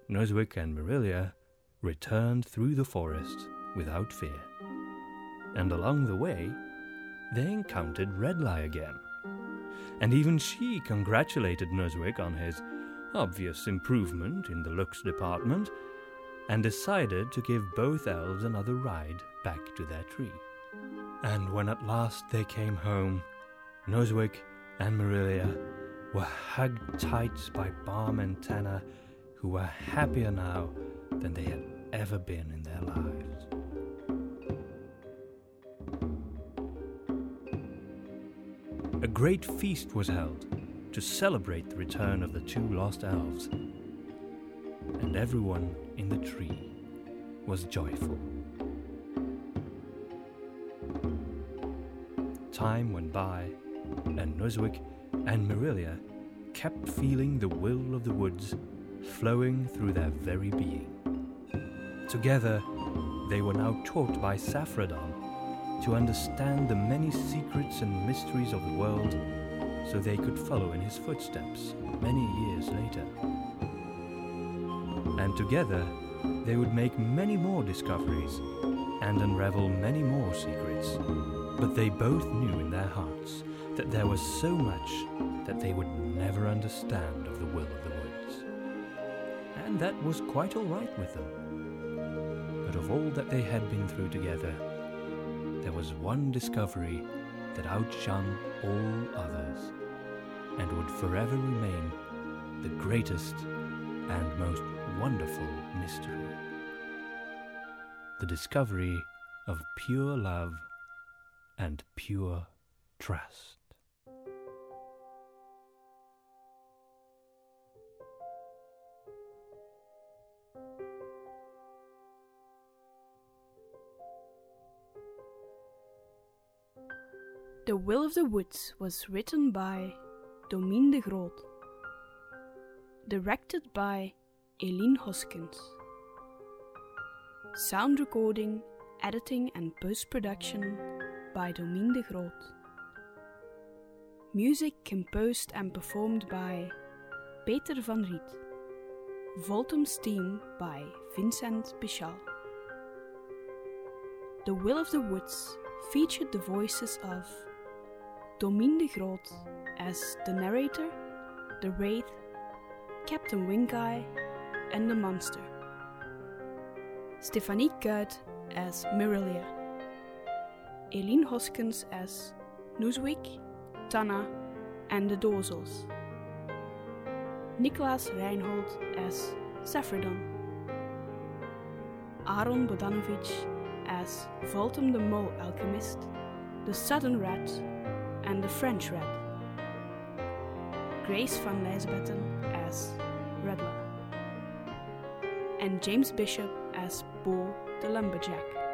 Nuzwick and Mirilia returned through the forest without fear. And along the way, they encountered Redlie again. And even she congratulated Nuzwick on his obvious improvement in the looks department and decided to give both elves another ride back to their tree. And when at last they came home, Nuzwick and Mirilia were hugged tight by Balm and Tanner, who were happier now than they had ever been in their lives. A great feast was held to celebrate the return of the two lost elves, and everyone in the tree was joyful. Time went by, and Nuzwick and Mirilia kept feeling the will of the woods flowing through their very being. Together, they were now taught by Saffredon to understand the many secrets and mysteries of the world so they could follow in his footsteps many years later. And together, they would make many more discoveries and unravel many more secrets. But they both knew in their hearts that there was so much that they would never understand of the will of the woods. And that was quite all right with them. But of all that they had been through together, there was one discovery that outshone all others and would forever remain the greatest and most wonderful mystery. The discovery of pure love and pure trust. The Will of the Woods was written by Domien de Groot, directed by Eileen Hoskins, sound recording, editing, and post production by Domien de Groot, music composed and performed by Peter van Riet, Voltum's theme by Vincent Pichal. The Will of the Woods featured the voices of Domien de Groot as the narrator, the Wraith, Captain Wingeye, and the monster. Stephanie Kuit as Mirilia. Eileen Hoskins as Nuzwick, Tana, and the Dorzels. Niklaas Reinhold as Saffredon. Aaron Bodanovic as Voltum the Mole Alchemist, the Southern Rat, and the French Rat. Grace van Lijsbetten as Redler. And James Bishop as Bo the Lumberjack.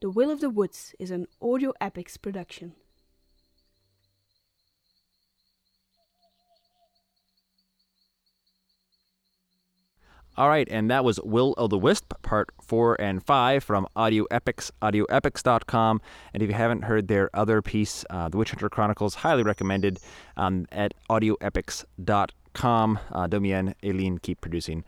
The Will of the Woods is an audio epics production. All right, and that was Will o' the Wisp, part four and five from Audio Epics, audioepics.com. And if you haven't heard their other piece, uh, The Witch Hunter Chronicles, highly recommended um, at audioepics.com. Uh, Domien, Eileen, keep producing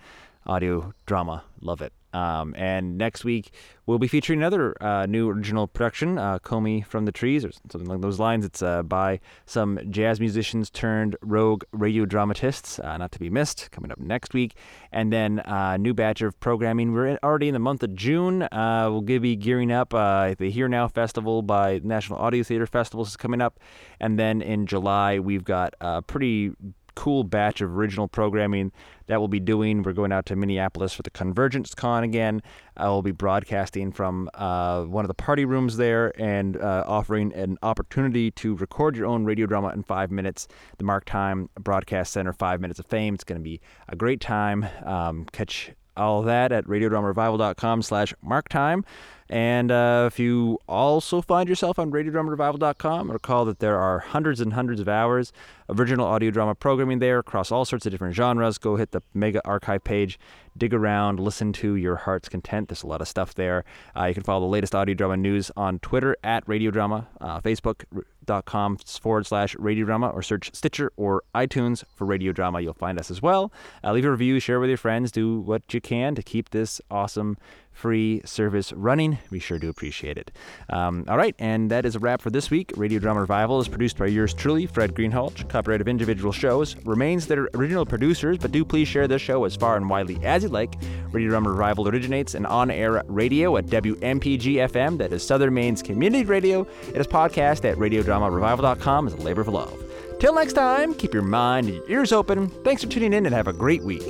audio drama. Love it. Um, and next week, we'll be featuring another uh, new original production, uh, Comey from the Trees, or something along those lines. It's uh, by some jazz musicians turned rogue radio dramatists, uh, not to be missed, coming up next week. And then a new batch of programming. We're in, already in the month of June. Uh, we'll be gearing up. Uh, the Here Now Festival by National Audio Theater Festivals is coming up. And then in July, we've got a pretty cool batch of original programming that we'll be doing. We're going out to Minneapolis for the Convergence Con again. I will be broadcasting from uh, one of the party rooms there and uh, offering an opportunity to record your own radio drama in five minutes. The Mark Time Broadcast Center, Five Minutes of Fame. It's going to be a great time. Um, catch all that at radiodramarevival.com slash marktime. And uh, if you also find yourself on radiodramarevival.com, recall that there are hundreds and hundreds of hours of original audio drama programming there across all sorts of different genres. Go hit the mega archive page, dig around, listen to your heart's content. There's a lot of stuff there. Uh, you can follow the latest audio drama news on Twitter at radiodrama, uh, facebook.com forward slash radiodrama, or search Stitcher or iTunes for radio drama. You'll find us as well. Uh, leave a review, share with your friends, do what you can to keep this awesome free service running. We sure do appreciate it. Um, all right, and that is a wrap for this week. Radio Drama Revival is produced by yours truly, Fred Greenhalgh. Copyright of individual shows remains their original producers, but do please share this show as far and widely as you like. Radio Drama Revival originates in on-air radio at WMPG FM, that is Southern Maine's community radio. It is podcast at radiodramarevival.com as a labor of love. Till next time, keep your mind and your ears open. Thanks for tuning in and have a great week.